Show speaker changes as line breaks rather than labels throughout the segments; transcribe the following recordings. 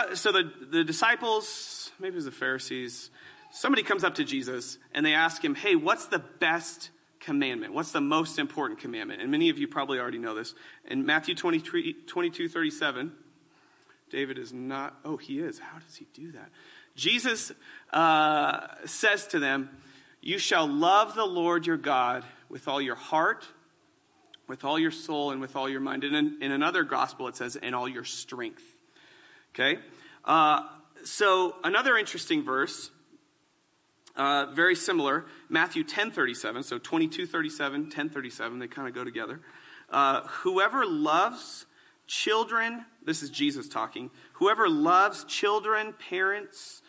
Uh, so the, the disciples, maybe it was the Pharisees, somebody comes up to Jesus and they ask him, Hey, what's the best commandment? What's the most important commandment? And many of you probably already know this. In Matthew 23, 22 37, David is not, oh, he is. How does he do that? Jesus uh, says to them, You shall love the Lord your God with all your heart, with all your soul, and with all your mind. And in, in another gospel, it says, In all your strength. Okay? Uh, so, another interesting verse, uh, very similar, Matthew 10 37. So, 22 37, 10 37, they kind of go together. Uh, whoever loves children, this is Jesus talking, whoever loves children, parents,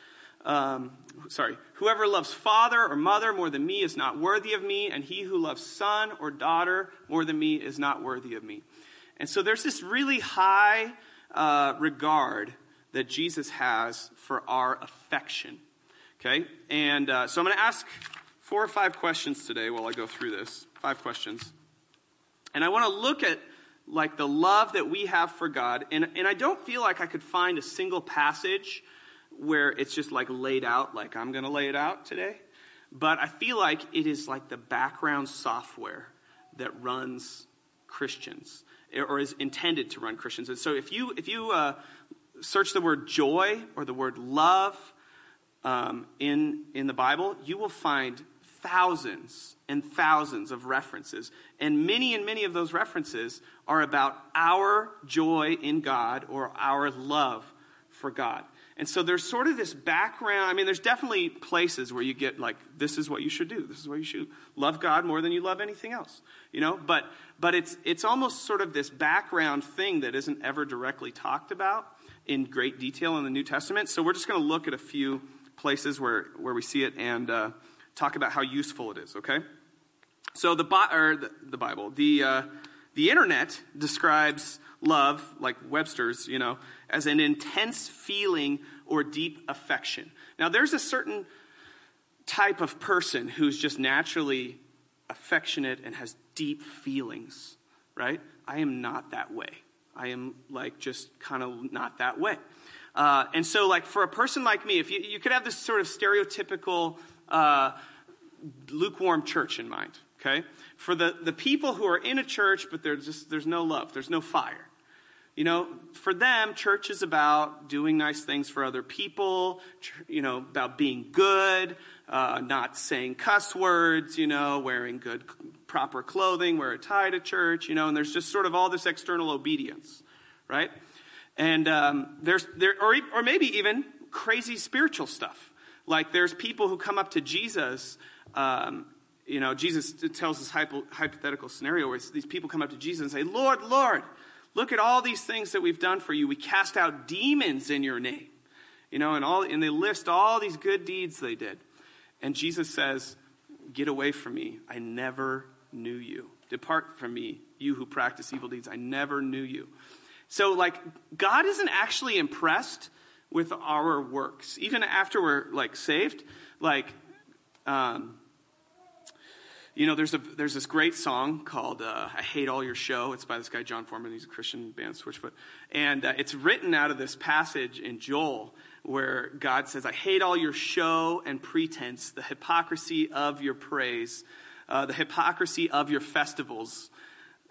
um, sorry, whoever loves father or mother more than me is not worthy of me, and he who loves son or daughter more than me is not worthy of me. And so there's this really high uh, regard that Jesus has for our affection. Okay? And uh, so I'm going to ask four or five questions today while I go through this. Five questions. And I want to look at like the love that we have for God. And, and I don't feel like I could find a single passage where it's just like laid out, like I'm going to lay it out today. But I feel like it is like the background software that runs Christians or is intended to run Christians. And so if you, if you uh, search the word joy or the word love um, in, in the Bible, you will find thousands and thousands of references. And many and many of those references are about our joy in God or our love for God. And so there's sort of this background. I mean, there's definitely places where you get like, this is what you should do. This is what you should love God more than you love anything else. You know, but but it's it's almost sort of this background thing that isn't ever directly talked about in great detail in the New Testament. So we're just going to look at a few places where where we see it and uh, talk about how useful it is. Okay. So the or the, the Bible, the uh, the internet describes love, like Webster's, you know, as an intense feeling or deep affection. Now, there's a certain type of person who's just naturally affectionate and has deep feelings, right? I am not that way. I am like just kind of not that way. Uh, and so, like, for a person like me, if you, you could have this sort of stereotypical uh, lukewarm church in mind, okay? For the, the people who are in a church, but there's just, there's no love, there's no fire. You know, for them, church is about doing nice things for other people, you know, about being good, uh, not saying cuss words, you know, wearing good, proper clothing, wear a tie to church, you know, and there's just sort of all this external obedience, right? And um, there's, there, or, or maybe even crazy spiritual stuff. Like there's people who come up to Jesus um, you know, Jesus tells this hypothetical scenario where these people come up to Jesus and say, Lord, Lord, Look at all these things that we've done for you. We cast out demons in your name. You know, and all and they list all these good deeds they did. And Jesus says, Get away from me. I never knew you. Depart from me, you who practice evil deeds. I never knew you. So, like, God isn't actually impressed with our works. Even after we're like saved, like um, you know, there's, a, there's this great song called uh, I Hate All Your Show. It's by this guy, Jon Foreman. He's a Christian band, Switchfoot. And uh, it's written out of this passage in Joel where God says, I hate all your show and pretense, the hypocrisy of your praise, uh, the hypocrisy of your festivals.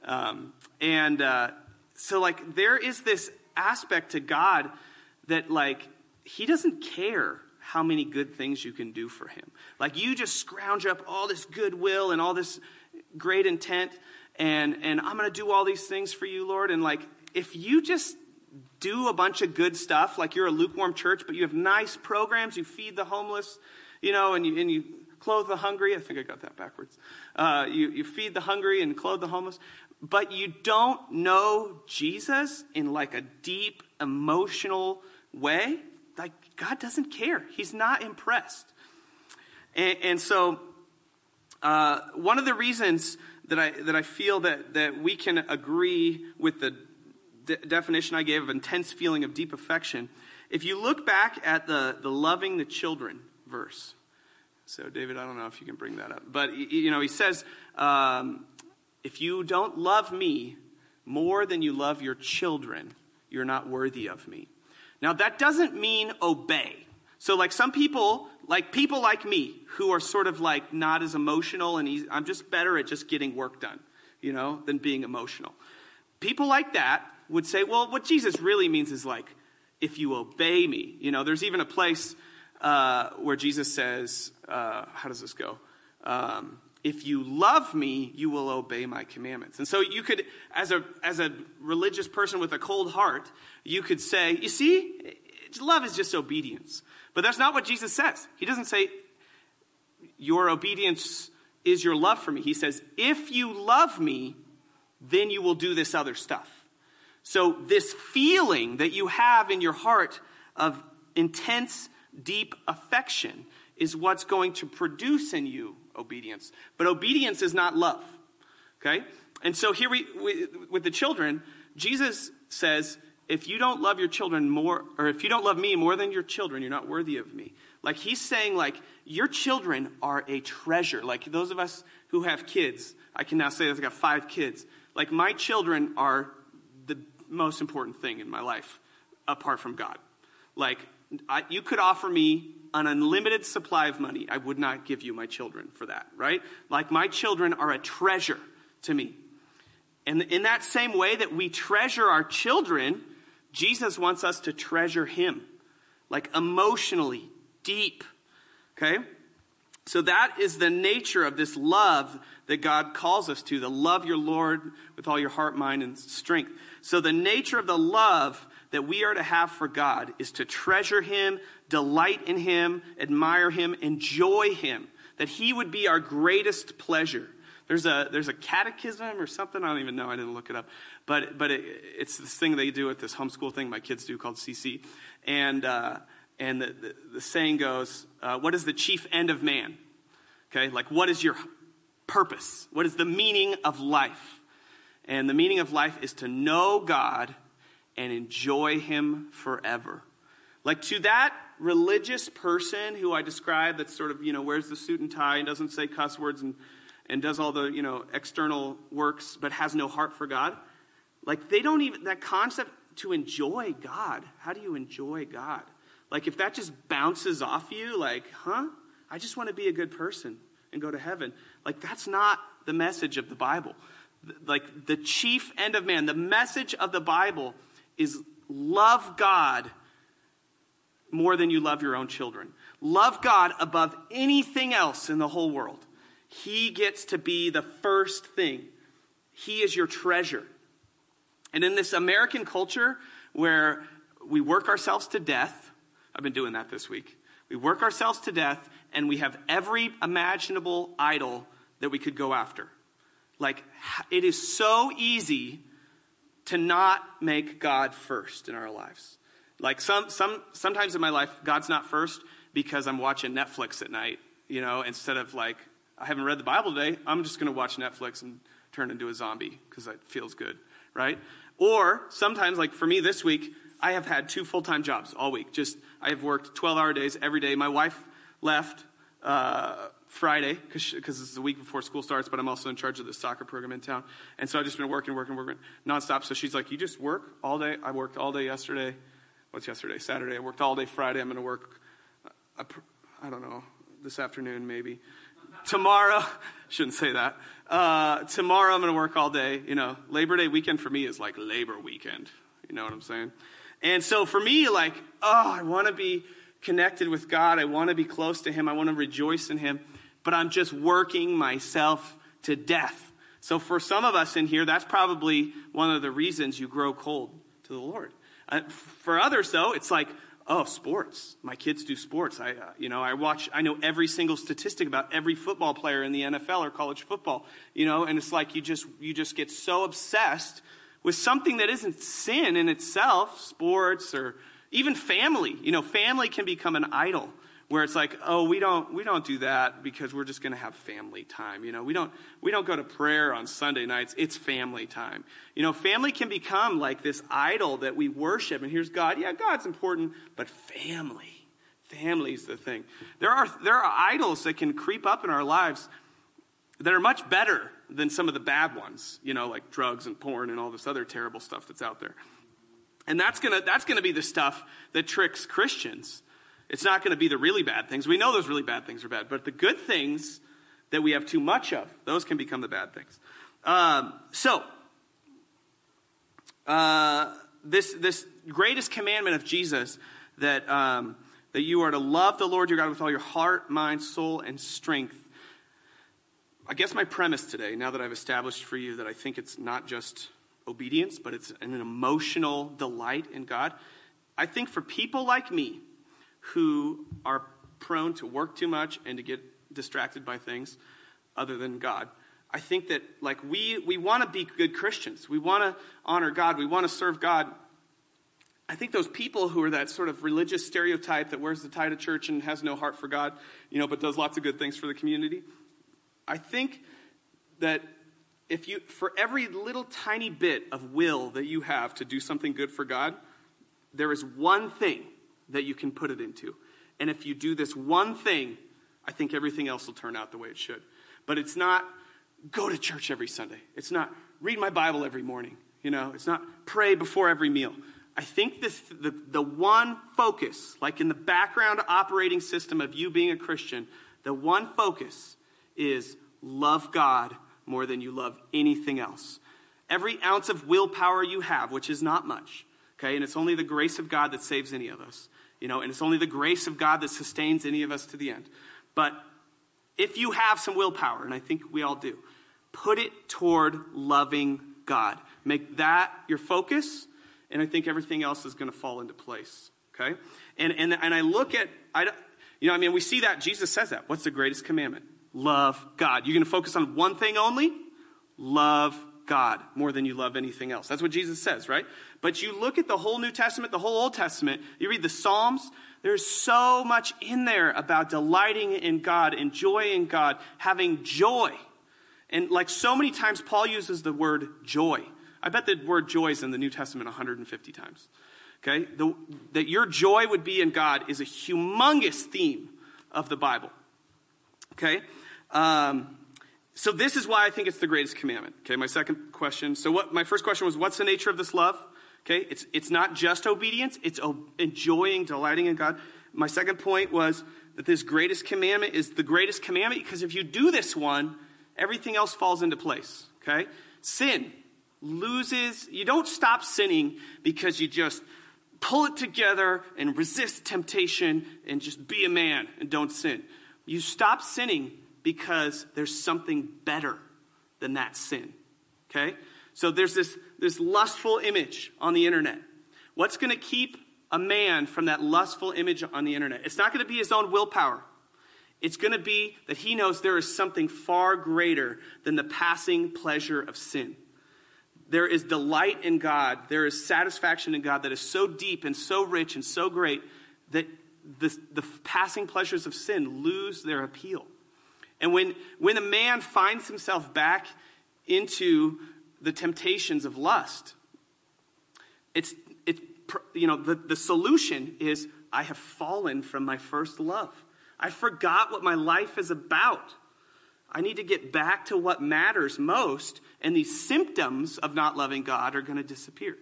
Um, and uh, so, like, there is this aspect to God that, like, he doesn't care how many good things you can do for him. Like you just scrounge up all this goodwill and all this great intent, and, and I'm going to do all these things for you, Lord. And like, if you just do a bunch of good stuff, like you're a lukewarm church, but you have nice programs, you feed the homeless, you know, and you, and you clothe the hungry. I think I got that backwards. Uh, you, you feed the hungry and clothe the homeless, but you don't know Jesus in like a deep emotional way, like God doesn't care. He's not impressed. And, and so, uh, one of the reasons that I, that I feel that, that we can agree with the de- definition I gave of intense feeling of deep affection, if you look back at the, the loving the children verse. So, David, I don't know if you can bring that up. But, you know, he says, um, if you don't love me more than you love your children, you're not worthy of me. Now, that doesn't mean obey. So, like some people, like people like me, who are sort of like not as emotional and easy, I'm just better at just getting work done, you know, than being emotional. People like that would say, well, what Jesus really means is like, if you obey me. You know, there's even a place uh, where Jesus says, uh, how does this go? Um, if you love me, you will obey my commandments. And so you could, as a, as a religious person with a cold heart, you could say, you see, love is just obedience. But that's not what Jesus says. He doesn't say, your obedience is your love for me. He says, if you love me, then you will do this other stuff. So, this feeling that you have in your heart of intense, deep affection is what's going to produce in you obedience. But obedience is not love. Okay? And so here we, we, with the children, Jesus says, if you don't love your children more, or if you don't love me more than your children, you're not worthy of me. Like he's saying, like, your children are a treasure. Like those of us who have kids, I can now say that I've got five kids. Like my children are the most important thing in my life, apart from God. Like, I, you could offer me an unlimited supply of money, I would not give you my children for that, right? Like my children are a treasure to me. And in that same way that we treasure our children, Jesus wants us to treasure him, like emotionally, deep. Okay? So that is the nature of this love that God calls us to, the love your Lord with all your heart, mind, and strength. So the nature of the love that we are to have for God is to treasure him, delight in him, admire him, enjoy him, that he would be our greatest pleasure. There's a, there's a catechism or something, I don't even know, I didn't look it up. But, but it, it's this thing they do at this homeschool thing my kids do called CC. And, uh, and the, the, the, saying goes, uh, What is the chief end of man? Okay, like what is your purpose? What is the meaning of life? And the meaning of life is to know God and enjoy Him forever. Like to that religious person who I described that sort of, you know, wears the suit and tie and doesn't say cuss words and, and does all the, you know, external works but has no heart for God, like they don't even, that concept to enjoy God, how do you enjoy God? Like if that just bounces off you, like, huh? I just want to be a good person and go to heaven. Like that's not the message of the Bible. Like the chief end of man, the message of the Bible is love God more than you love your own children. Love God above anything else in the whole world. He gets to be the first thing. He is your treasure. And in this American culture where we work ourselves to death, I've been doing that this week. We work ourselves to death and we have every imaginable idol that we could go after. Like, it is so easy to not make God first in our lives. Like some, some, sometimes in my life, God's not first because I'm watching Netflix at night, you know, instead of like, I haven't read the Bible today, I'm just going to watch Netflix and turn into a zombie because it feels good, right? Or sometimes, like for me this week, I have had two full time jobs all week. Just, I have worked 12 hour days every day. My wife left uh, Friday because it's the week before school starts, but I'm also in charge of the soccer program in town. And so I've just been working, working, working nonstop. So she's like, You just work all day? I worked all day yesterday what's yesterday? Saturday. I worked all day Friday. I'm going to work, uh, I don't know, this afternoon maybe. tomorrow, shouldn't say that. Uh, tomorrow I'm going to work all day. You know, Labor Day weekend for me is like Labor weekend. You know what I'm saying? And so for me, like, oh, I want to be connected with God. I want to be close to Him. I want to rejoice in Him. But I'm just working myself to death. So for some of us in here, that's probably one of the reasons you grow cold to the Lord. Uh, for others, though, it's like, oh, sports. My kids do sports. I, uh, you know, I watch. I know every single statistic about every football player in the NFL or college football. You know, and it's like you just you just get so obsessed with something that isn't sin in itself, sports or even family. You know, family can become an idol where it's like, oh, we don't we don't do that because we're just going to have family time. You know, we don't we don't go to prayer on Sunday nights. It's family time. You know, family can become like this idol that we worship. And here's God. Yeah, God's important, but family, family's the thing. There are there are idols that can creep up in our lives that are much better than some of the bad ones. You know, like drugs and porn and all this other terrible stuff that's out there. And that's to that's to be the stuff that tricks Christians. It's not going to be the really bad things. We know those really bad things are bad, but the good things that we have too much of, those can become the bad things. Um, so, uh, this this greatest commandment of Jesus that um, that you are to love the Lord your God with all your heart, mind, soul, and strength. I guess my premise today, now that I've established for you that I think it's not just obedience, but it's an emotional delight in God. I think for people like me who are prone to work too much and to get distracted by things other than God, I think that like we we want to be good Christians. We want to honor God. We want to serve God. I think those people who are that sort of religious stereotype that wears the tie to church and has no heart for God, you know, but does lots of good things for the community. I think that if you, for every little tiny bit of will that you have to do something good for God, there is one thing that you can put it into. And if you do this one thing, I think everything else will turn out the way it should. But it's not go to church every Sunday. It's not read my Bible every morning. You know, it's not pray before every meal. I think this, the, the one focus, like in the background operating system of you being a Christian, the one focus is love God more than you love anything else. Every ounce of willpower you have, which is not much, okay, and it's only the grace of God that saves any of us, you know, and it's only the grace of God that sustains any of us to the end. But if you have some willpower, and I think we all do, put it toward loving God. Make that your focus, and I think everything else is going to fall into place, okay? And, and, and I look at, I, you know, I mean, we see that Jesus says that. What's the greatest commandment? love God. You're going to focus on one thing only? Love God more than you love anything else. That's what Jesus says, right? But you look at the whole New Testament, the whole Old Testament, you read the Psalms, there's so much in there about delighting in God, enjoying God, having joy. And like so many times, Paul uses the word joy. I bet the word joy is in the New Testament 150 times. Okay? The, that your joy would be in God is a humongous theme of the Bible. Okay? Um, so this is why I think it's the greatest commandment. Okay, my second question. So what my first question was what's the nature of this love? Okay, it's it's not just obedience, it's enjoying, delighting in God. My second point was that this greatest commandment is the greatest commandment because if you do this one, everything else falls into place. Okay? Sin loses, you don't stop sinning because you just pull it together and resist temptation and just be a man and don't sin. You stop sinning because there's something better than that sin. Okay? So there's this, this lustful image on the internet. What's going to keep a man from that lustful image on the internet? It's not going to be his own willpower. It's going to be that he knows there is something far greater than the passing pleasure of sin. There is delight in God. There is satisfaction in God that is so deep and so rich and so great that the, the passing pleasures of sin lose their appeal. And when, when a man finds himself back into the temptations of lust, it's, it's you know, the, the solution is I have fallen from my first love. I forgot what my life is about. I need to get back to what matters most, and these symptoms of not loving God are going to disappear.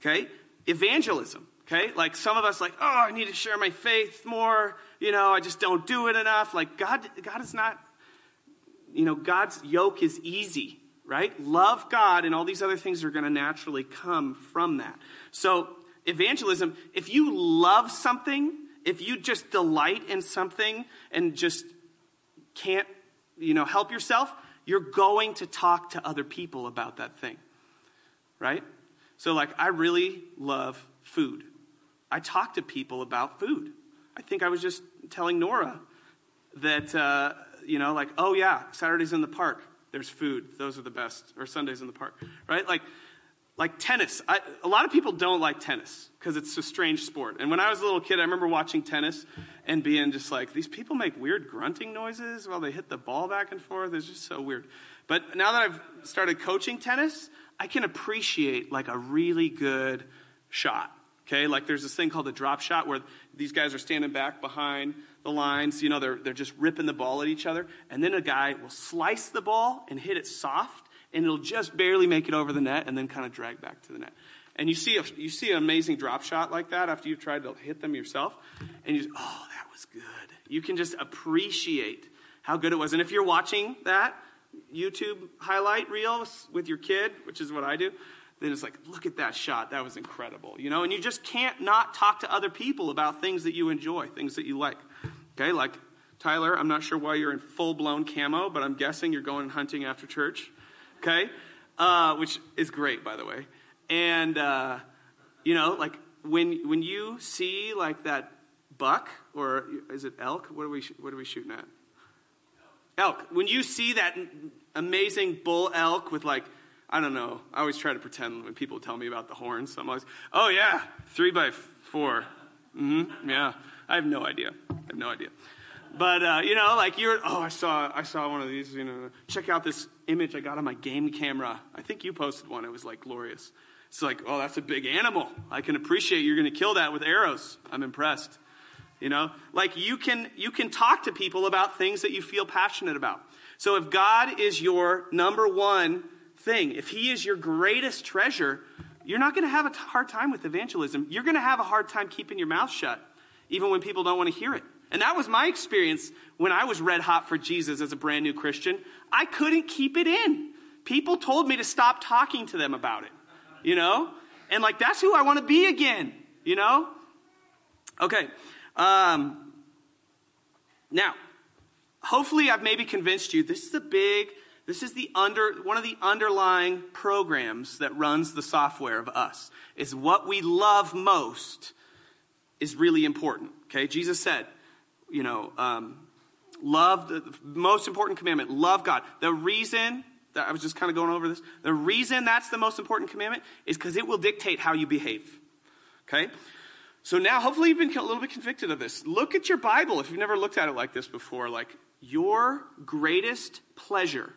Okay? Evangelism. Okay? Like some of us like, "Oh, I need to share my faith more. You know, I just don't do it enough." Like God God is not you know, God's yoke is easy, right? Love God and all these other things are going to naturally come from that. So, evangelism, if you love something, if you just delight in something and just can't, you know, help yourself, you're going to talk to other people about that thing. Right? So like I really love food. I talk to people about food. I think I was just telling Nora that, uh, you know, like, oh yeah, Saturdays in the park, there's food. Those are the best. Or Sundays in the park, right? Like, like tennis. I, a lot of people don't like tennis because it's a strange sport. And when I was a little kid, I remember watching tennis and being just like, these people make weird grunting noises while they hit the ball back and forth. It's just so weird. But now that I've started coaching tennis, I can appreciate like a really good shot Okay, like there's this thing called a drop shot where these guys are standing back behind the lines, you know, they're, they're just ripping the ball at each other. And then a guy will slice the ball and hit it soft, and it'll just barely make it over the net and then kind of drag back to the net. and you see a, you see an amazing drop shot like that after you've tried to hit them yourself, and you just, oh, that was good. You can just appreciate how good it was. And if you're watching that YouTube highlight reel with your kid, which is what I do, then it's like, look at that shot. That was incredible. You know, and you just can't not talk to other people about things that you enjoy, things that you like. Okay, like Tyler, I'm not sure why you're in full blown camo, but I'm guessing you're going hunting after church. Okay? Uh, which is great, by the way. And, uh, you know, like when, when you see like that buck, or is it elk? What are we, what are we shooting at? Elk. When you see that amazing bull elk with like, I don't know, I always try to pretend when people tell me about the horns. I'm always, oh yeah, three by 4 Mm-hmm, yeah. I have no idea. I have no idea. But uh, you know, like you're, oh, I saw, I saw one of these. You know, check out this image I got on my game camera. I think you posted one. It was like glorious. It's like, oh, that's a big animal. I can appreciate you're going to kill that with arrows. I'm impressed. You know, like you can you can talk to people about things that you feel passionate about. So if God is your number one thing, if He is your greatest treasure, you're not going to have a hard time with evangelism. You're going to have a hard time keeping your mouth shut, even when people don't want to hear it. And that was my experience when I was red hot for Jesus as a brand new Christian. I couldn't keep it in. People told me to stop talking to them about it, you know? And like, that's who I want to be again, you know? Okay. Um, now, hopefully I've maybe convinced you this is a big, this is the under, one of the underlying programs that runs the software of us, is what we love most is really important. Okay? Jesus said, you know, um, love, the, the most important commandment, love God. The reason that I was just kind of going over this, the reason that's the most important commandment is because it will dictate how you behave. Okay? So now, hopefully, you've been a little bit convicted of this. Look at your Bible if you've never looked at it like this before. Like, your greatest pleasure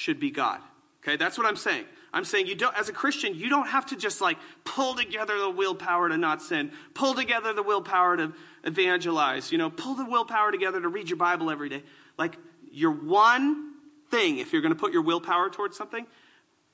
should be God. Okay, that's what I'm saying. I'm saying you don't, as a Christian, you don't have to just like pull together the willpower to not sin, pull together the willpower to evangelize, you know, pull the willpower together to read your Bible every day. Like, your one thing, if you're going to put your willpower towards something,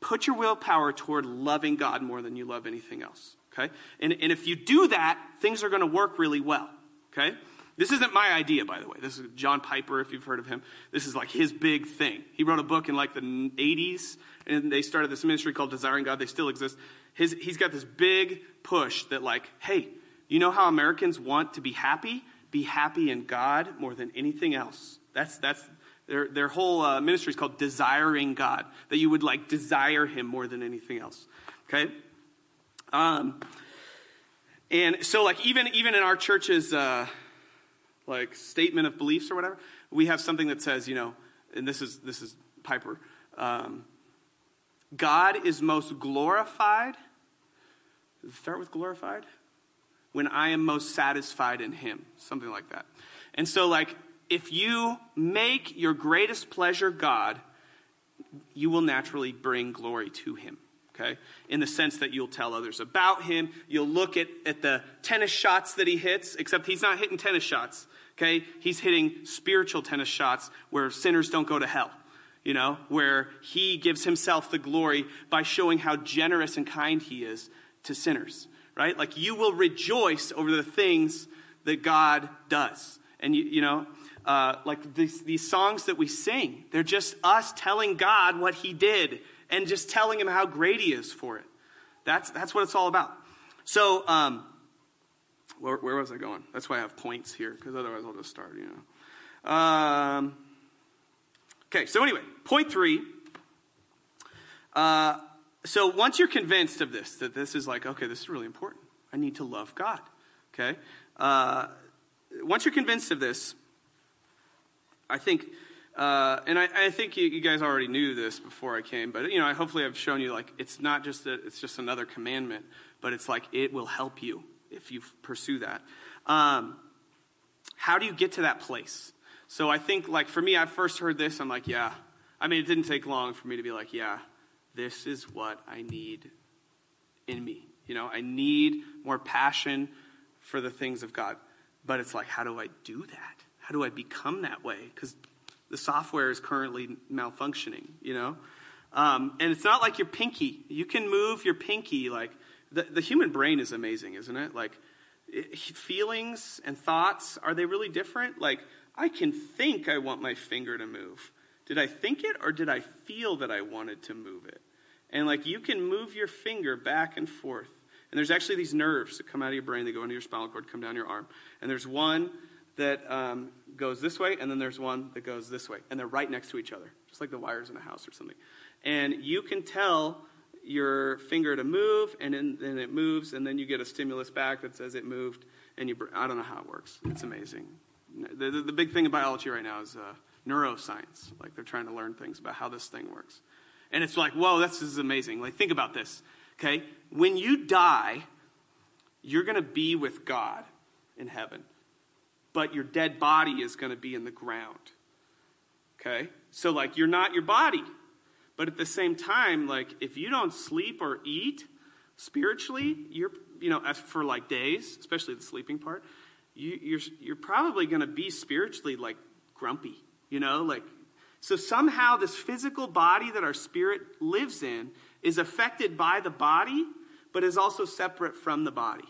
put your willpower toward loving God more than you love anything else. Okay? And, and if you do that, things are going to work really well. Okay? This isn't my idea, by the way. This is John Piper, if you've heard of him. This is like his big thing. He wrote a book in like the 80s, and they started this ministry called Desiring God. They still exist. His, he's got this big push that, like, hey, you know how Americans want to be happy? Be happy in God more than anything else. That's, that's their, their whole uh, ministry is called Desiring God, that you would like desire Him more than anything else. Okay? Um, and so, like, even, even in our church's, uh, like, statement of beliefs or whatever, we have something that says, you know, and this is, this is Piper, um, God is most glorified. Start with glorified? when I am most satisfied in Him. Something like that. And so, like, if you make your greatest pleasure God, you will naturally bring glory to Him. Okay? In the sense that you'll tell others about Him. You'll look at, at the tennis shots that He hits, except He's not hitting tennis shots. Okay? He's hitting spiritual tennis shots where sinners don't go to hell you know, where he gives himself the glory by showing how generous and kind he is to sinners right? Like you will rejoice over the things that God does. And you, you know, uh, like these, these songs that we sing, they're just us telling God what He did and just telling Him how great He is for it. That's, that's what it's all about. So, um, where, where, was I going? That's why I have points here, because otherwise I'll just start, you know. Um, okay, so anyway, point three. Uh, so once you're convinced of this, that this is like, okay, this is really important. I need to love God. Okay? Uh, once you're convinced of this, I think, uh, and I, I think you, you, guys already knew this before I came, but you know, I hopefully I've shown you like it's not just that it's just another commandment, but it's like it will help you if you pursue that. Um, how do you get to that place? So I think like for me, I first heard this, I'm like, yeah. I mean, it didn't take long for me to be like, yeah, this is what I need in me. You know, I need more passion for the things of God. But it's like, how do I do that? How do I become that way? Because the software is currently malfunctioning, you know? Um, and it's not like your pinky. You can move your pinky like the, the human brain is amazing, isn't it? Like, it, feelings and thoughts, are they really different? Like, I can think I want my finger to move. Did I think it or did I feel that I wanted to move it? And like, you can move your finger back and forth. And there's actually these nerves that come out of your brain, they go into your spinal cord, come down your arm. And there's one that um, goes this way, and then there's one that goes this way. And they're right next to each other, just like the wires in a house or something. And you can tell your finger to move, and then it moves, and then you get a stimulus back that says it moved, and you, I don't know how it works. It's amazing. The, the, the big thing in biology right now is uh, neuroscience. Like they're trying to learn things about how this thing works. And it's like, whoa, this is amazing. Like, think about this, okay? When you die, you're going to be with God in heaven, but your dead body is going to be in the ground, okay? So, like, you're not your body. But at the same time, like, if you don't sleep or eat spiritually, you're, you know, for like days, especially the sleeping part, you, you're, you're probably going to be spiritually like grumpy, you know, like, so somehow this physical body that our spirit lives in is affected by the body, but is also separate from the body.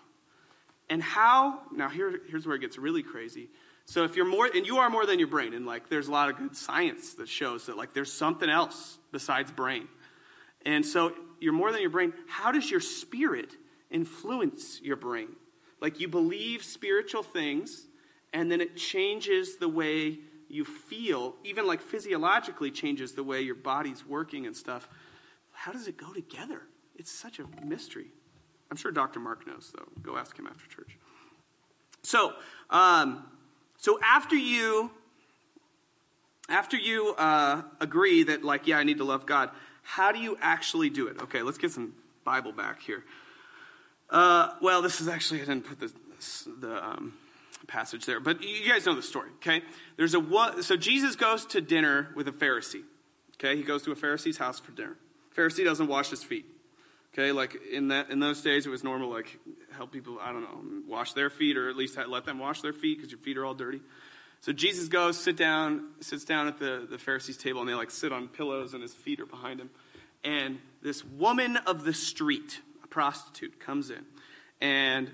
And how, now here, here's where it gets really crazy. So if you're more, and you are more than your brain, and like there's a lot of good science that shows that like there's something else besides brain. And so you're more than your brain. How does your spirit influence your brain? Like you believe spiritual things, and then it changes the way you feel, even like physiologically changes the way your body's working and stuff. How does it go together? It's such a mystery. I'm sure Dr. Mark knows, though. Go ask him after church. So, um, so after you, after you uh, agree that, like, yeah, I need to love God, how do you actually do it? Okay, let's get some Bible back here. Uh, well, this is actually I didn't put the the um, passage there, but you guys know the story. Okay, there's a. So Jesus goes to dinner with a Pharisee. Okay, he goes to a Pharisee's house for dinner. Pharisee doesn't wash his feet. Okay, like in that in those days, it was normal like help people I don't know wash their feet or at least let them wash their feet because your feet are all dirty. So Jesus goes, sit down, sits down at the, the Pharisee's table, and they like sit on pillows, and his feet are behind him. And this woman of the street, a prostitute, comes in, and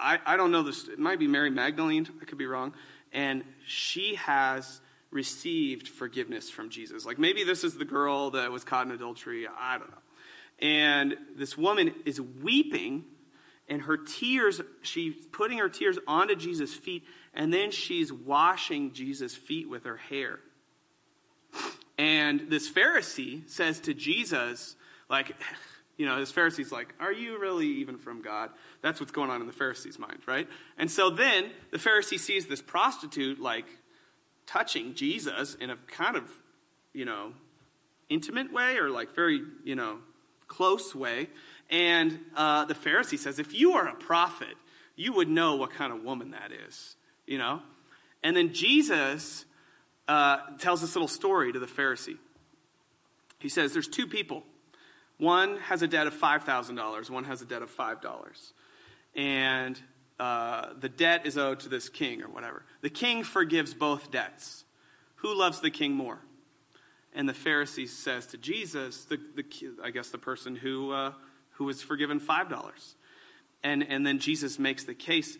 I, I don't know this. It might be Mary Magdalene. I could be wrong. And she has received forgiveness from Jesus. Like maybe this is the girl that was caught in adultery. I don't know. And this woman is weeping, and her tears, she's putting her tears onto Jesus' feet, and then she's washing Jesus' feet with her hair. And this Pharisee says to Jesus, like, you know, this Pharisee's like, Are you really even from God? That's what's going on in the Pharisee's mind, right? And so then the Pharisee sees this prostitute, like, touching Jesus in a kind of, you know, intimate way or like very, you know, close way. And uh, the Pharisee says, If you are a prophet, you would know what kind of woman that is, you know? And then Jesus uh, tells this little story to the Pharisee. He says, There's two people one has a debt of $5,000, one has a debt of $5. And uh, the debt is owed to this king or whatever. The king forgives both debts. Who loves the king more? And the Pharisee says to Jesus, the, the I guess the person who, uh, who was forgiven $5. And, and then Jesus makes the case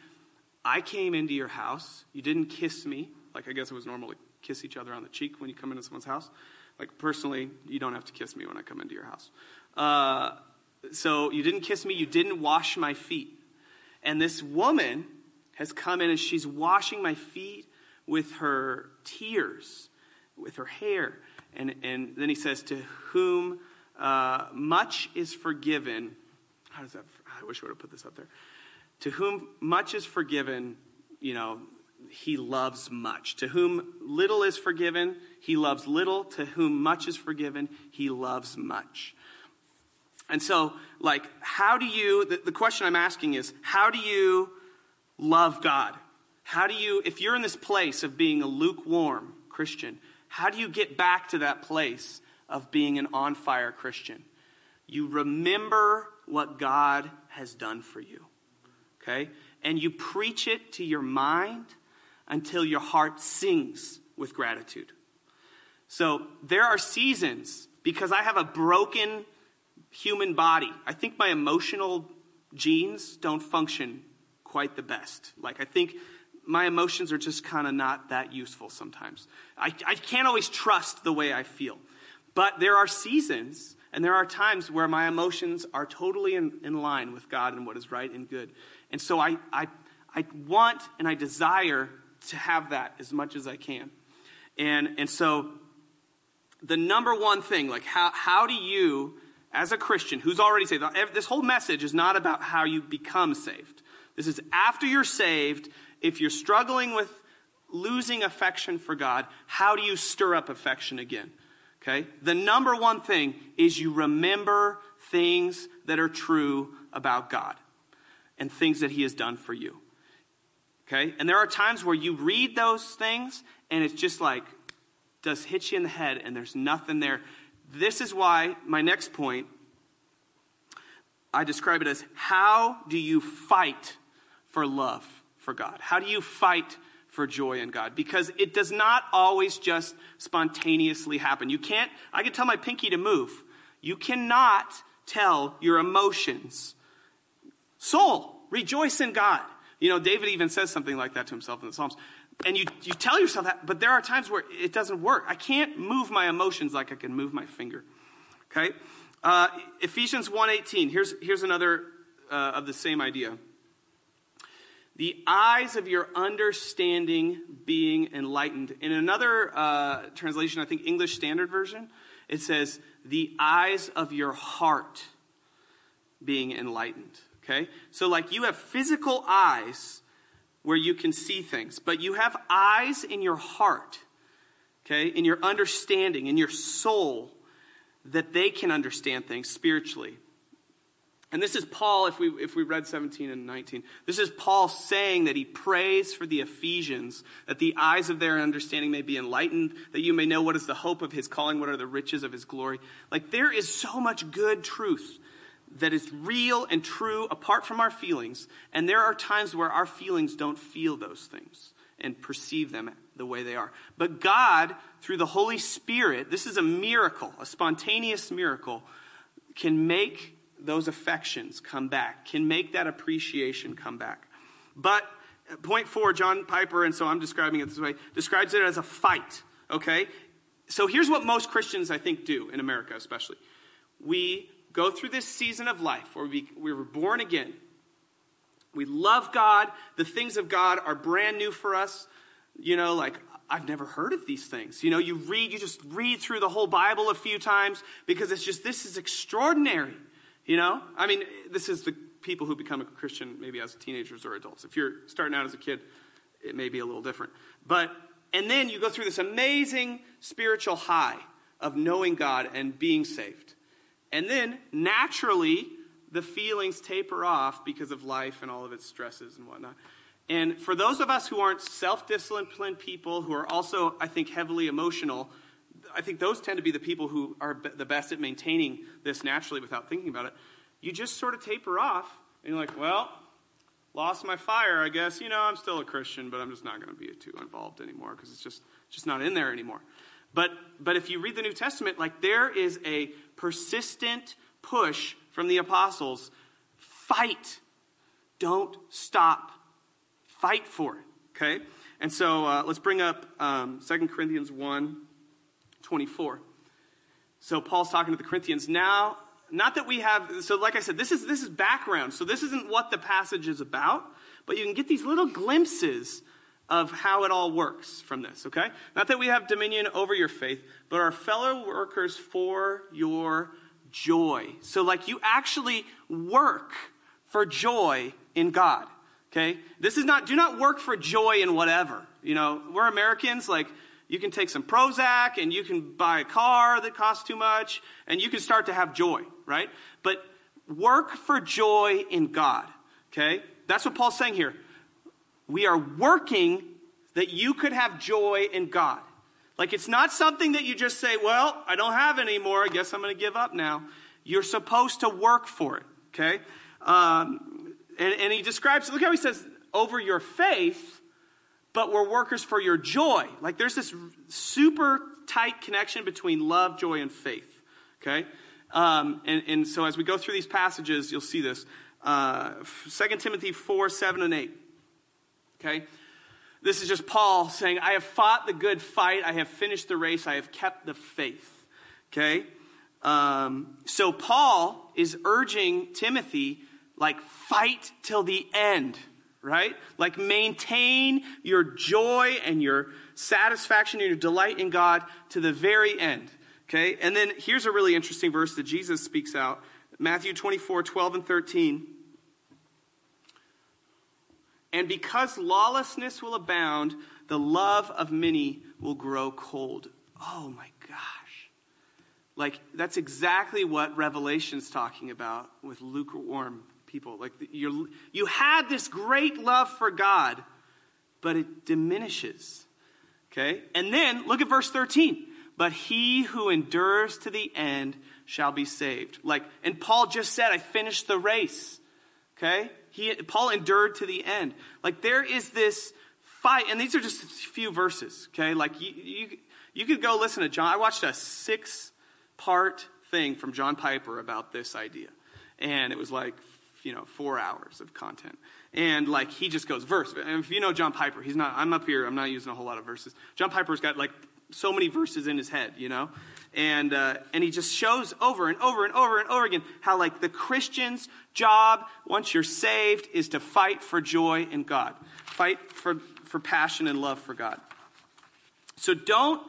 I came into your house, you didn't kiss me, like I guess it was normal to kiss each other on the cheek when you come into someone's house. Like personally, you don't have to kiss me when I come into your house. Uh, so you didn't kiss me, you didn't wash my feet. And this woman has come in and she's washing my feet with her tears, with her hair. And, and then he says, To whom uh, much is forgiven. How does that? I wish I would have put this up there. To whom much is forgiven, you know, he loves much. To whom little is forgiven, he loves little. To whom much is forgiven, he loves much. And so, like, how do you, the, the, question I'm asking is, how do you love God? How do you, if you're in this place of being a lukewarm Christian, how do you get back to that place of being an on fire Christian? You remember what God has done for you, okay? And you preach it to your mind until your heart sings with gratitude. So there are seasons because I have a broken human body. I think my emotional genes don't function quite the best. Like, I think my emotions are just kind of not that useful sometimes. I, I can't always trust the way I feel. But there are seasons and there are times where my emotions are totally in, in line with God and what is right and good. And so I, I, I want and I desire to have that as much as I can. And, and so the number one thing, like how, how do you, as a Christian who's already saved, this whole message is not about how you become saved. This is after you're saved, if you're struggling with losing affection for God, how do you stir up affection again? Okay? The number one thing is you remember things that are true about God and things that He has done for you. Okay? And there are times where you read those things and it's just like, does hit you in the head and there's nothing there. This is why my next point, I describe it as how do you fight for love for God? How do you fight for joy in God because it does not always just spontaneously happen. You can't, I can tell my pinky to move. You cannot tell your emotions, soul, rejoice in God. You know, David even says something like that to himself in the Psalms. And you, you tell yourself that, but there are times where it doesn't work. I can't move my emotions like I can move my finger. Okay? Uh, Ephesians 1.18, here's, here's another uh, of the same idea the eyes of your understanding being enlightened. In another uh, translation, I think English Standard Version, it says, the eyes of your heart being enlightened. Okay? So, like, you have physical eyes where you can see things, but you have eyes in your heart, okay, in your understanding, in your soul, that they can understand things spiritually. And this is Paul, if we, if we read 17 and 19, this is Paul saying that he prays for the Ephesians, that the eyes of their understanding may be enlightened, that you may know what is the hope of his calling, what are the riches of his glory. Like, there is so much good truth that is real and true apart from our feelings. And there are times where our feelings don't feel those things and perceive them the way they are. But God, through the Holy Spirit, this is a miracle, a spontaneous miracle, can make those affections come back, can make that appreciation come back. But point four, John Piper, and so I'm describing it this way, describes it as a fight, okay? So here's what most Christians, I think, do in America, especially. We go through this season of life where we, we were born again. We love God. The things of God are brand new for us. You know, like, I've never heard of these things. You know, you read, you just read through the whole Bible a few times because it's just, this is extraordinary. You know? I mean, this is the people who become a Christian maybe as teenagers or adults. If you're starting out as a kid, it may be a little different. But, and then you go through this amazing spiritual high of knowing God and being saved. And then naturally, the feelings taper off because of life and all of its stresses and whatnot. And for those of us who aren't self disciplined people, who are also, I think, heavily emotional, I think those tend to be the people who are the best at maintaining this naturally without thinking about it. You just sort of taper off, and you're like, well, lost my fire, I guess. You know, I'm still a Christian, but I'm just not going to be too involved anymore because it's just just not in there anymore. But but if you read the New Testament, like there is a persistent push from the apostles: fight, don't stop, fight for it. Okay, and so uh, let's bring up um, 2 Corinthians one. 24. So Paul's talking to the Corinthians. Now, not that we have, so like I said, this is, this is background. So this isn't what the passage is about, but you can get these little glimpses of how it all works from this, okay? Not that we have dominion over your faith, but our fellow workers for your joy. So, like, you actually work for joy in God, okay? This is not, do not work for joy in whatever. You know, we're Americans, like, you can take some Prozac and you can buy a car that costs too much and you can start to have joy, right? But work for joy in God, okay? That's what Paul's saying here. We are working that you could have joy in God. Like it's not something that you just say, well, I don't have anymore. I guess I'm going to give up now. You're supposed to work for it, okay? Um, and, and he describes, look how he says, over your faith, but we're workers for your joy. Like there's this super tight connection between love, joy, and faith. Okay? Um, and, and, so as we go through these passages, you'll see this. Uh, 2 Timothy 4, 7, and 8. Okay? This is just Paul saying, I have fought the good fight, I have finished the race, I have kept the faith. Okay? Um, so Paul is urging Timothy, like, fight till the end, right? Like, maintain your joy and your satisfaction and your delight in God to the very end. Okay? And then here's a really interesting verse that Jesus speaks out Matthew 24, 12 and 13. And because lawlessness will abound, the love of many will grow cold. Oh my gosh. Like, that's exactly what Revelation's talking about with lukewarm people. Like, you you had this great love for God, but it diminishes. Okay? And then look at verse 13. But he who endures to the end shall be saved. Like, and Paul just said, I finished the race. Okay? He, Paul endured to the end. Like there is this fight, and these are just a few verses, okay? Like you, you, you could go listen to John. I watched a six part thing from John Piper about this idea. And it was like, you know, four hours of content. And like he just goes verse. And if you know John Piper, he's not, I'm up here, I'm not using a whole lot of verses. John Piper's got like so many verses in his head, you know? And, uh, and he just shows over and over and over and over again how, like, the Christian's job, once you're saved, is to fight for joy in God, fight for, for passion and love for God. So don't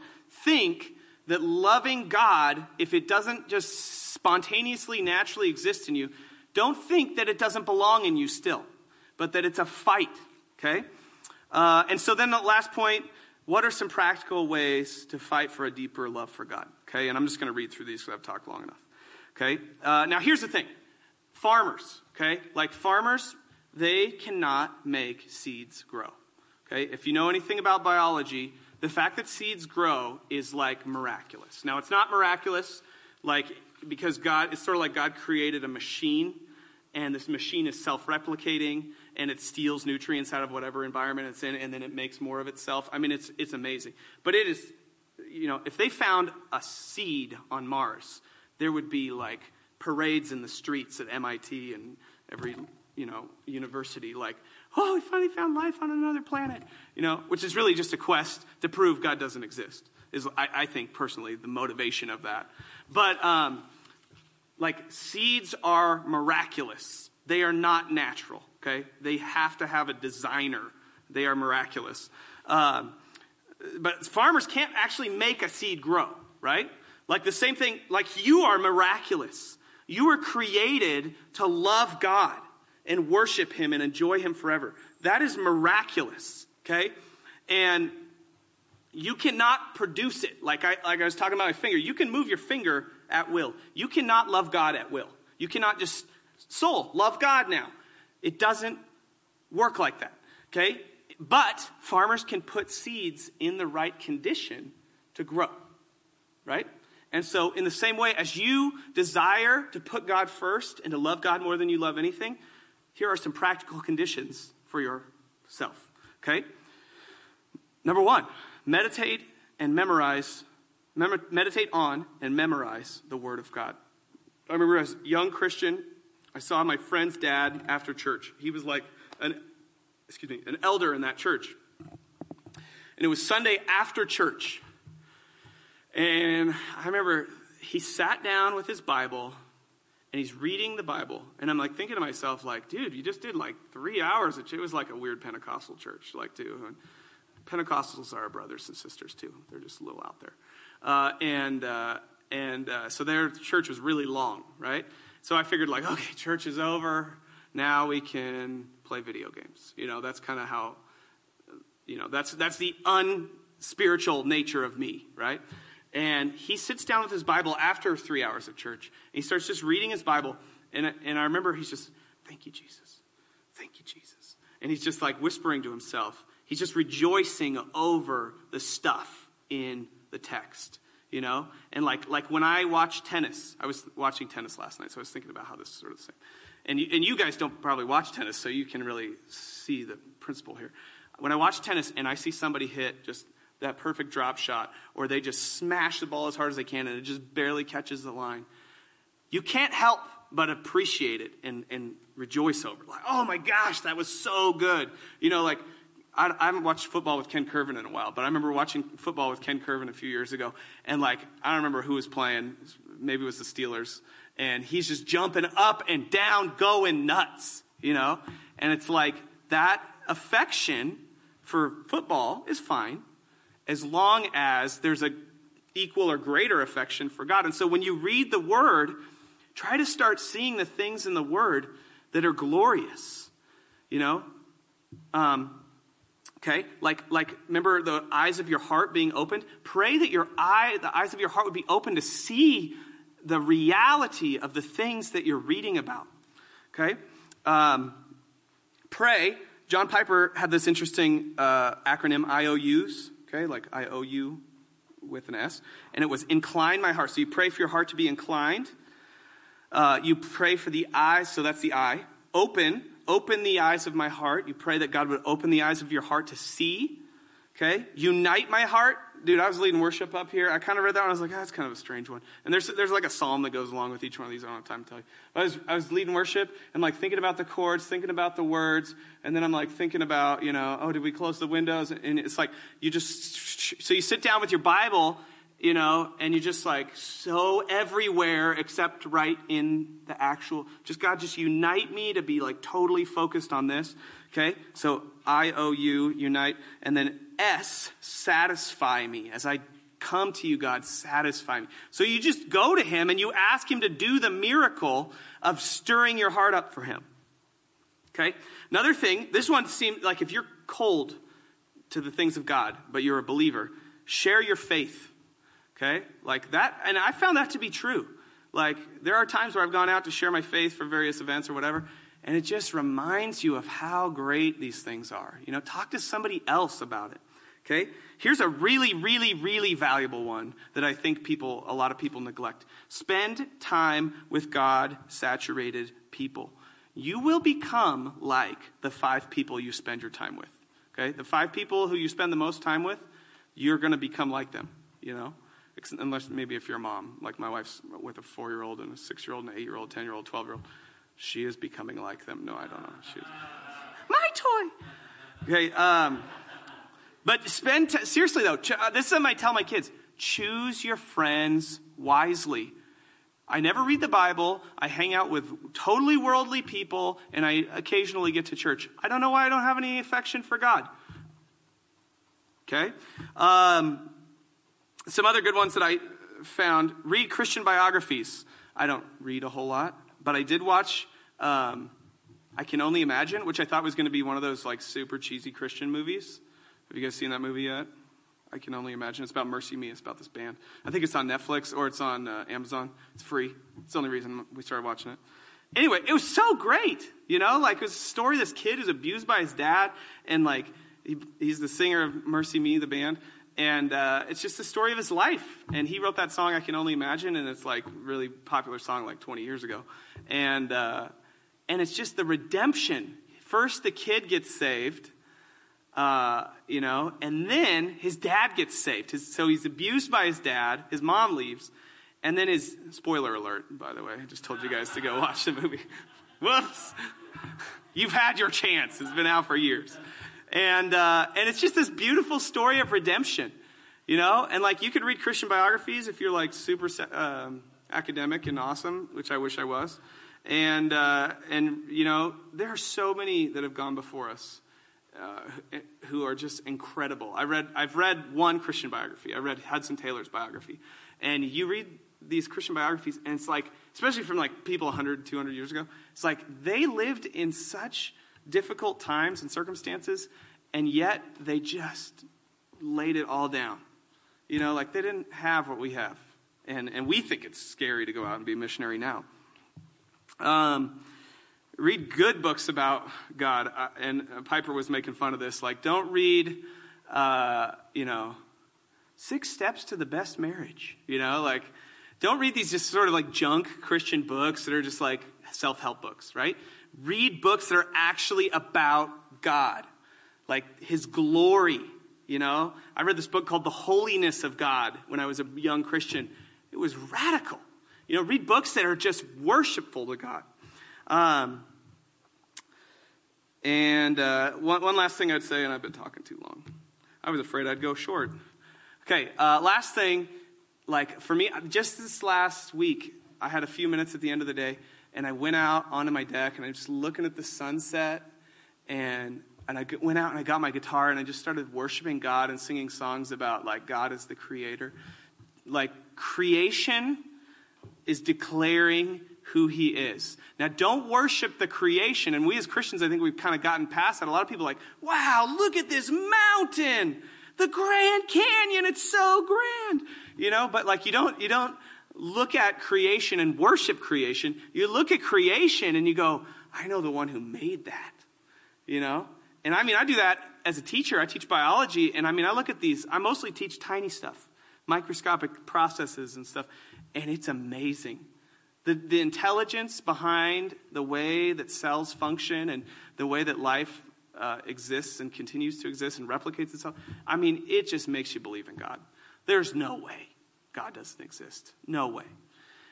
think that loving God, if it doesn't just spontaneously, naturally exist in you, don't think that it doesn't belong in you still, but that it's a fight, okay? Uh, and so then the last point what are some practical ways to fight for a deeper love for God? Okay, and I'm just going to read through these because I've talked long enough. Okay, uh, now here's the thing farmers, okay, like farmers, they cannot make seeds grow. Okay, if you know anything about biology, the fact that seeds grow is like miraculous. Now, it's not miraculous like because God, it's sort of like God created a machine and this machine is self replicating and it steals nutrients out of whatever environment it's in, and then it makes more of itself. I mean, it's, it's amazing. But it is, you know, if they found a seed on Mars, there would be like parades in the streets at MIT and every, you know, university, like, oh, we finally found life on another planet, you know, which is really just a quest to prove God doesn't exist, is, I, I think, personally, the motivation of that. But, um, like, seeds are miraculous, they are not natural okay? They have to have a designer. They are miraculous. Um, but farmers can't actually make a seed grow, right? Like the same thing, like you are miraculous. You were created to love God and worship Him and enjoy Him forever. That is miraculous, okay? And you cannot produce it. Like I, like I was talking about my finger. You can move your finger at will. You cannot love God at will. You cannot just, soul, love God now. It doesn't work like that, okay? But farmers can put seeds in the right condition to grow, right? And so, in the same way, as you desire to put God first and to love God more than you love anything, here are some practical conditions for yourself, okay? Number one, meditate and memorize, mem- meditate on and memorize the Word of God. I remember as a young Christian, I saw my friend's dad after church. He was like an, excuse me, an elder in that church. And it was Sunday after church. And I remember he sat down with his Bible and he's reading the Bible. And I'm like thinking to myself, like, dude, you just did like three hours. It was like a weird Pentecostal church, like, too. And Pentecostals are our brothers and sisters, too. They're just a little out there. Uh, and uh, and uh, so their church was really long, right? So I figured, like, okay, church is over. Now we can play video games. You know, that's kind of how, you know, that's, that's the unspiritual nature of me, right? And he sits down with his Bible after three hours of church. And he starts just reading his Bible. And, and I remember he's just, thank you, Jesus. Thank you, Jesus. And he's just like whispering to himself. He's just rejoicing over the stuff in the text you know? And like, like when I watch tennis, I was watching tennis last night, so I was thinking about how this is sort of the same. And you, and you guys don't probably watch tennis, so you can really see the principle here. When I watch tennis and I see somebody hit just that perfect drop shot, or they just smash the ball as hard as they can and it just barely catches the line, you can't help but appreciate it and, and rejoice over. Like, oh my gosh, that was so good. You know, like, I, I, haven't watched football with Ken Curvin in a while, but I remember watching football with Ken Curvin a few years ago, and like, I don't remember who was playing. Maybe it was the Steelers, and he's just jumping up and down, going nuts, you know? And it's like that affection for football is fine as long as there's a equal or greater affection for God. And so when you read the word, try to start seeing the things in the word that are glorious. You know? Um, okay? Like like remember the eyes of your heart being opened? Pray that your eye the eyes of your heart would be open to see the reality of the things that you're reading about. Okay? Um, pray. John Piper had this interesting uh, acronym IOUs, okay, like I O U with an S, and it was incline my heart. So you pray for your heart to be inclined. Uh, you pray for the eyes, so that's the eye. Open, open the eyes of my heart. You pray that God would open the eyes of your heart to see. Okay? Unite my heart dude, I was leading worship up here. I kind of read that one. I was like, oh, that's kind of a strange one. And there's, there's like a psalm that goes along with each one of these. I don't have time to tell you. But I was, I was leading worship and like thinking about the chords, thinking about the words. And then I'm like thinking about, you know, oh, did we close the windows? And it's like, you just, so you sit down with your Bible, you know, and you just like so everywhere except right in the actual, just God, just unite me to be like totally focused on this. Okay? So I O U, unite. And then S, satisfy me. As I come to you, God, satisfy me. So you just go to Him and you ask Him to do the miracle of stirring your heart up for Him. Okay? Another thing, this one seemed like if you're cold to the things of God, but you're a believer, share your faith. Okay? Like that, and I found that to be true. Like, there are times where I've gone out to share my faith for various events or whatever, and it just reminds you of how great these things are. You know, talk to somebody else about it. Okay? Here's a really, really, really valuable one that I think people, a lot of people neglect. Spend time with God saturated people. You will become like the five people you spend your time with. Okay? The five people who you spend the most time with, you're going to become like them, you know? Unless maybe if you're a mom, like my wife's with a four year old and a six year old, and an eight year old, 10 year old, 12 year old. She is becoming like them. No, I don't know. She's my toy. Okay, um, but spend, t- seriously though, ch- uh, this is something I tell my kids choose your friends wisely. I never read the Bible. I hang out with totally worldly people, and I occasionally get to church. I don't know why I don't have any affection for God. Okay? Um, some other good ones that I found read Christian biographies. I don't read a whole lot, but I did watch um, I Can Only Imagine, which I thought was going to be one of those like super cheesy Christian movies. Have you guys seen that movie yet? I can only imagine. It's about MercyMe. It's about this band. I think it's on Netflix or it's on uh, Amazon. It's free. It's the only reason we started watching it. Anyway, it was so great. You know, like it was a story. This kid who's abused by his dad, and like he, he's the singer of MercyMe, the band, and uh, it's just the story of his life. And he wrote that song, I Can Only Imagine, and it's like really popular song like 20 years ago. And uh, and it's just the redemption. First, the kid gets saved uh, you know, and then his dad gets saved. His, so he's abused by his dad. His mom leaves. And then his, spoiler alert, by the way, I just told you guys to go watch the movie. Whoops. You've had your chance. It's been out for years. And, uh, and it's just this beautiful story of redemption, you know? And like you could read Christian biographies if you're like super um, academic and awesome, which I wish I was. And, uh, and, you know, there are so many that have gone before us uh, who are just incredible. I read, I've read one Christian biography. I read Hudson Taylor's biography. And you read these Christian biographies, and it's like, especially from like people 100, 200 years ago, it's like they lived in such difficult times and circumstances, and yet they just laid it all down. You know, like they didn't have what we have. And, and we think it's scary to go out and be a missionary now. Um, read good books about God. Uh, and Piper was making fun of this. Like, don't read, uh, you know, Six Steps to the Best Marriage. You know, like, don't read these just sort of like junk Christian books that are just like self help books, right? Read books that are actually about God, like His glory. You know, I read this book called The Holiness of God when I was a young Christian. It was radical. You know, read books that are just worshipful to God. Um, and uh, one, one last thing I'd say, and I've been talking too long. I was afraid I'd go short. Okay, uh, last thing, like for me, just this last week, I had a few minutes at the end of the day, and I went out onto my deck, and I'm just looking at the sunset, and and I went out and I got my guitar, and I just started worshiping God and singing songs about like God is the creator. Like creation is declaring who he is. Now, don't worship the creation. And we as Christians, I think we've kind of gotten past that. A lot of people are like, wow, look at this mountain, the Grand Canyon. It's so grand. You know, but like you don't, you don't look at creation and worship creation. You look at creation and you go, I know the one who made that. You know? And I mean, I do that as a teacher. I teach biology. And I mean, I look at these, I mostly teach tiny stuff, microscopic processes and stuff. And it's amazing the, the intelligence behind the way that cells function and the way that life uh, exists and continues to exist and replicates itself, I mean, it just makes you believe in God. There's no way God doesn't exist. No way.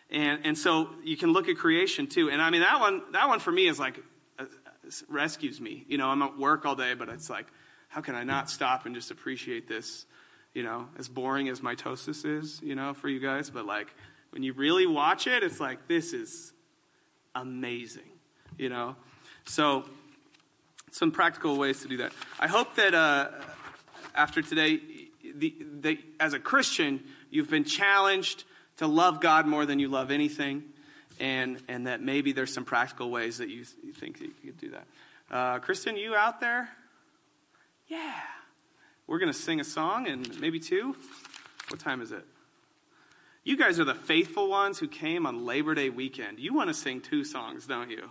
And, and so you can look at creation too. And I mean, that one, that one for me is like, uh, rescues me. You know, I'm at work all day, but it's like, how can I not stop and just appreciate this? You know, as boring as mitosis is, you know, for you guys, but like, when you really watch it, it's like, this is amazing, you know? So, some practical ways to do that. I hope that uh, after today, the, the, as a Christian, you've been challenged to love God more than you love anything, and, and that maybe there's some practical ways that you, you think that you could do that. Uh, Kristen, you out there? Yeah. We're going to sing a song and maybe two. What time is it? You guys are the faithful ones who came on Labor Day weekend. You want to sing two songs, don't you?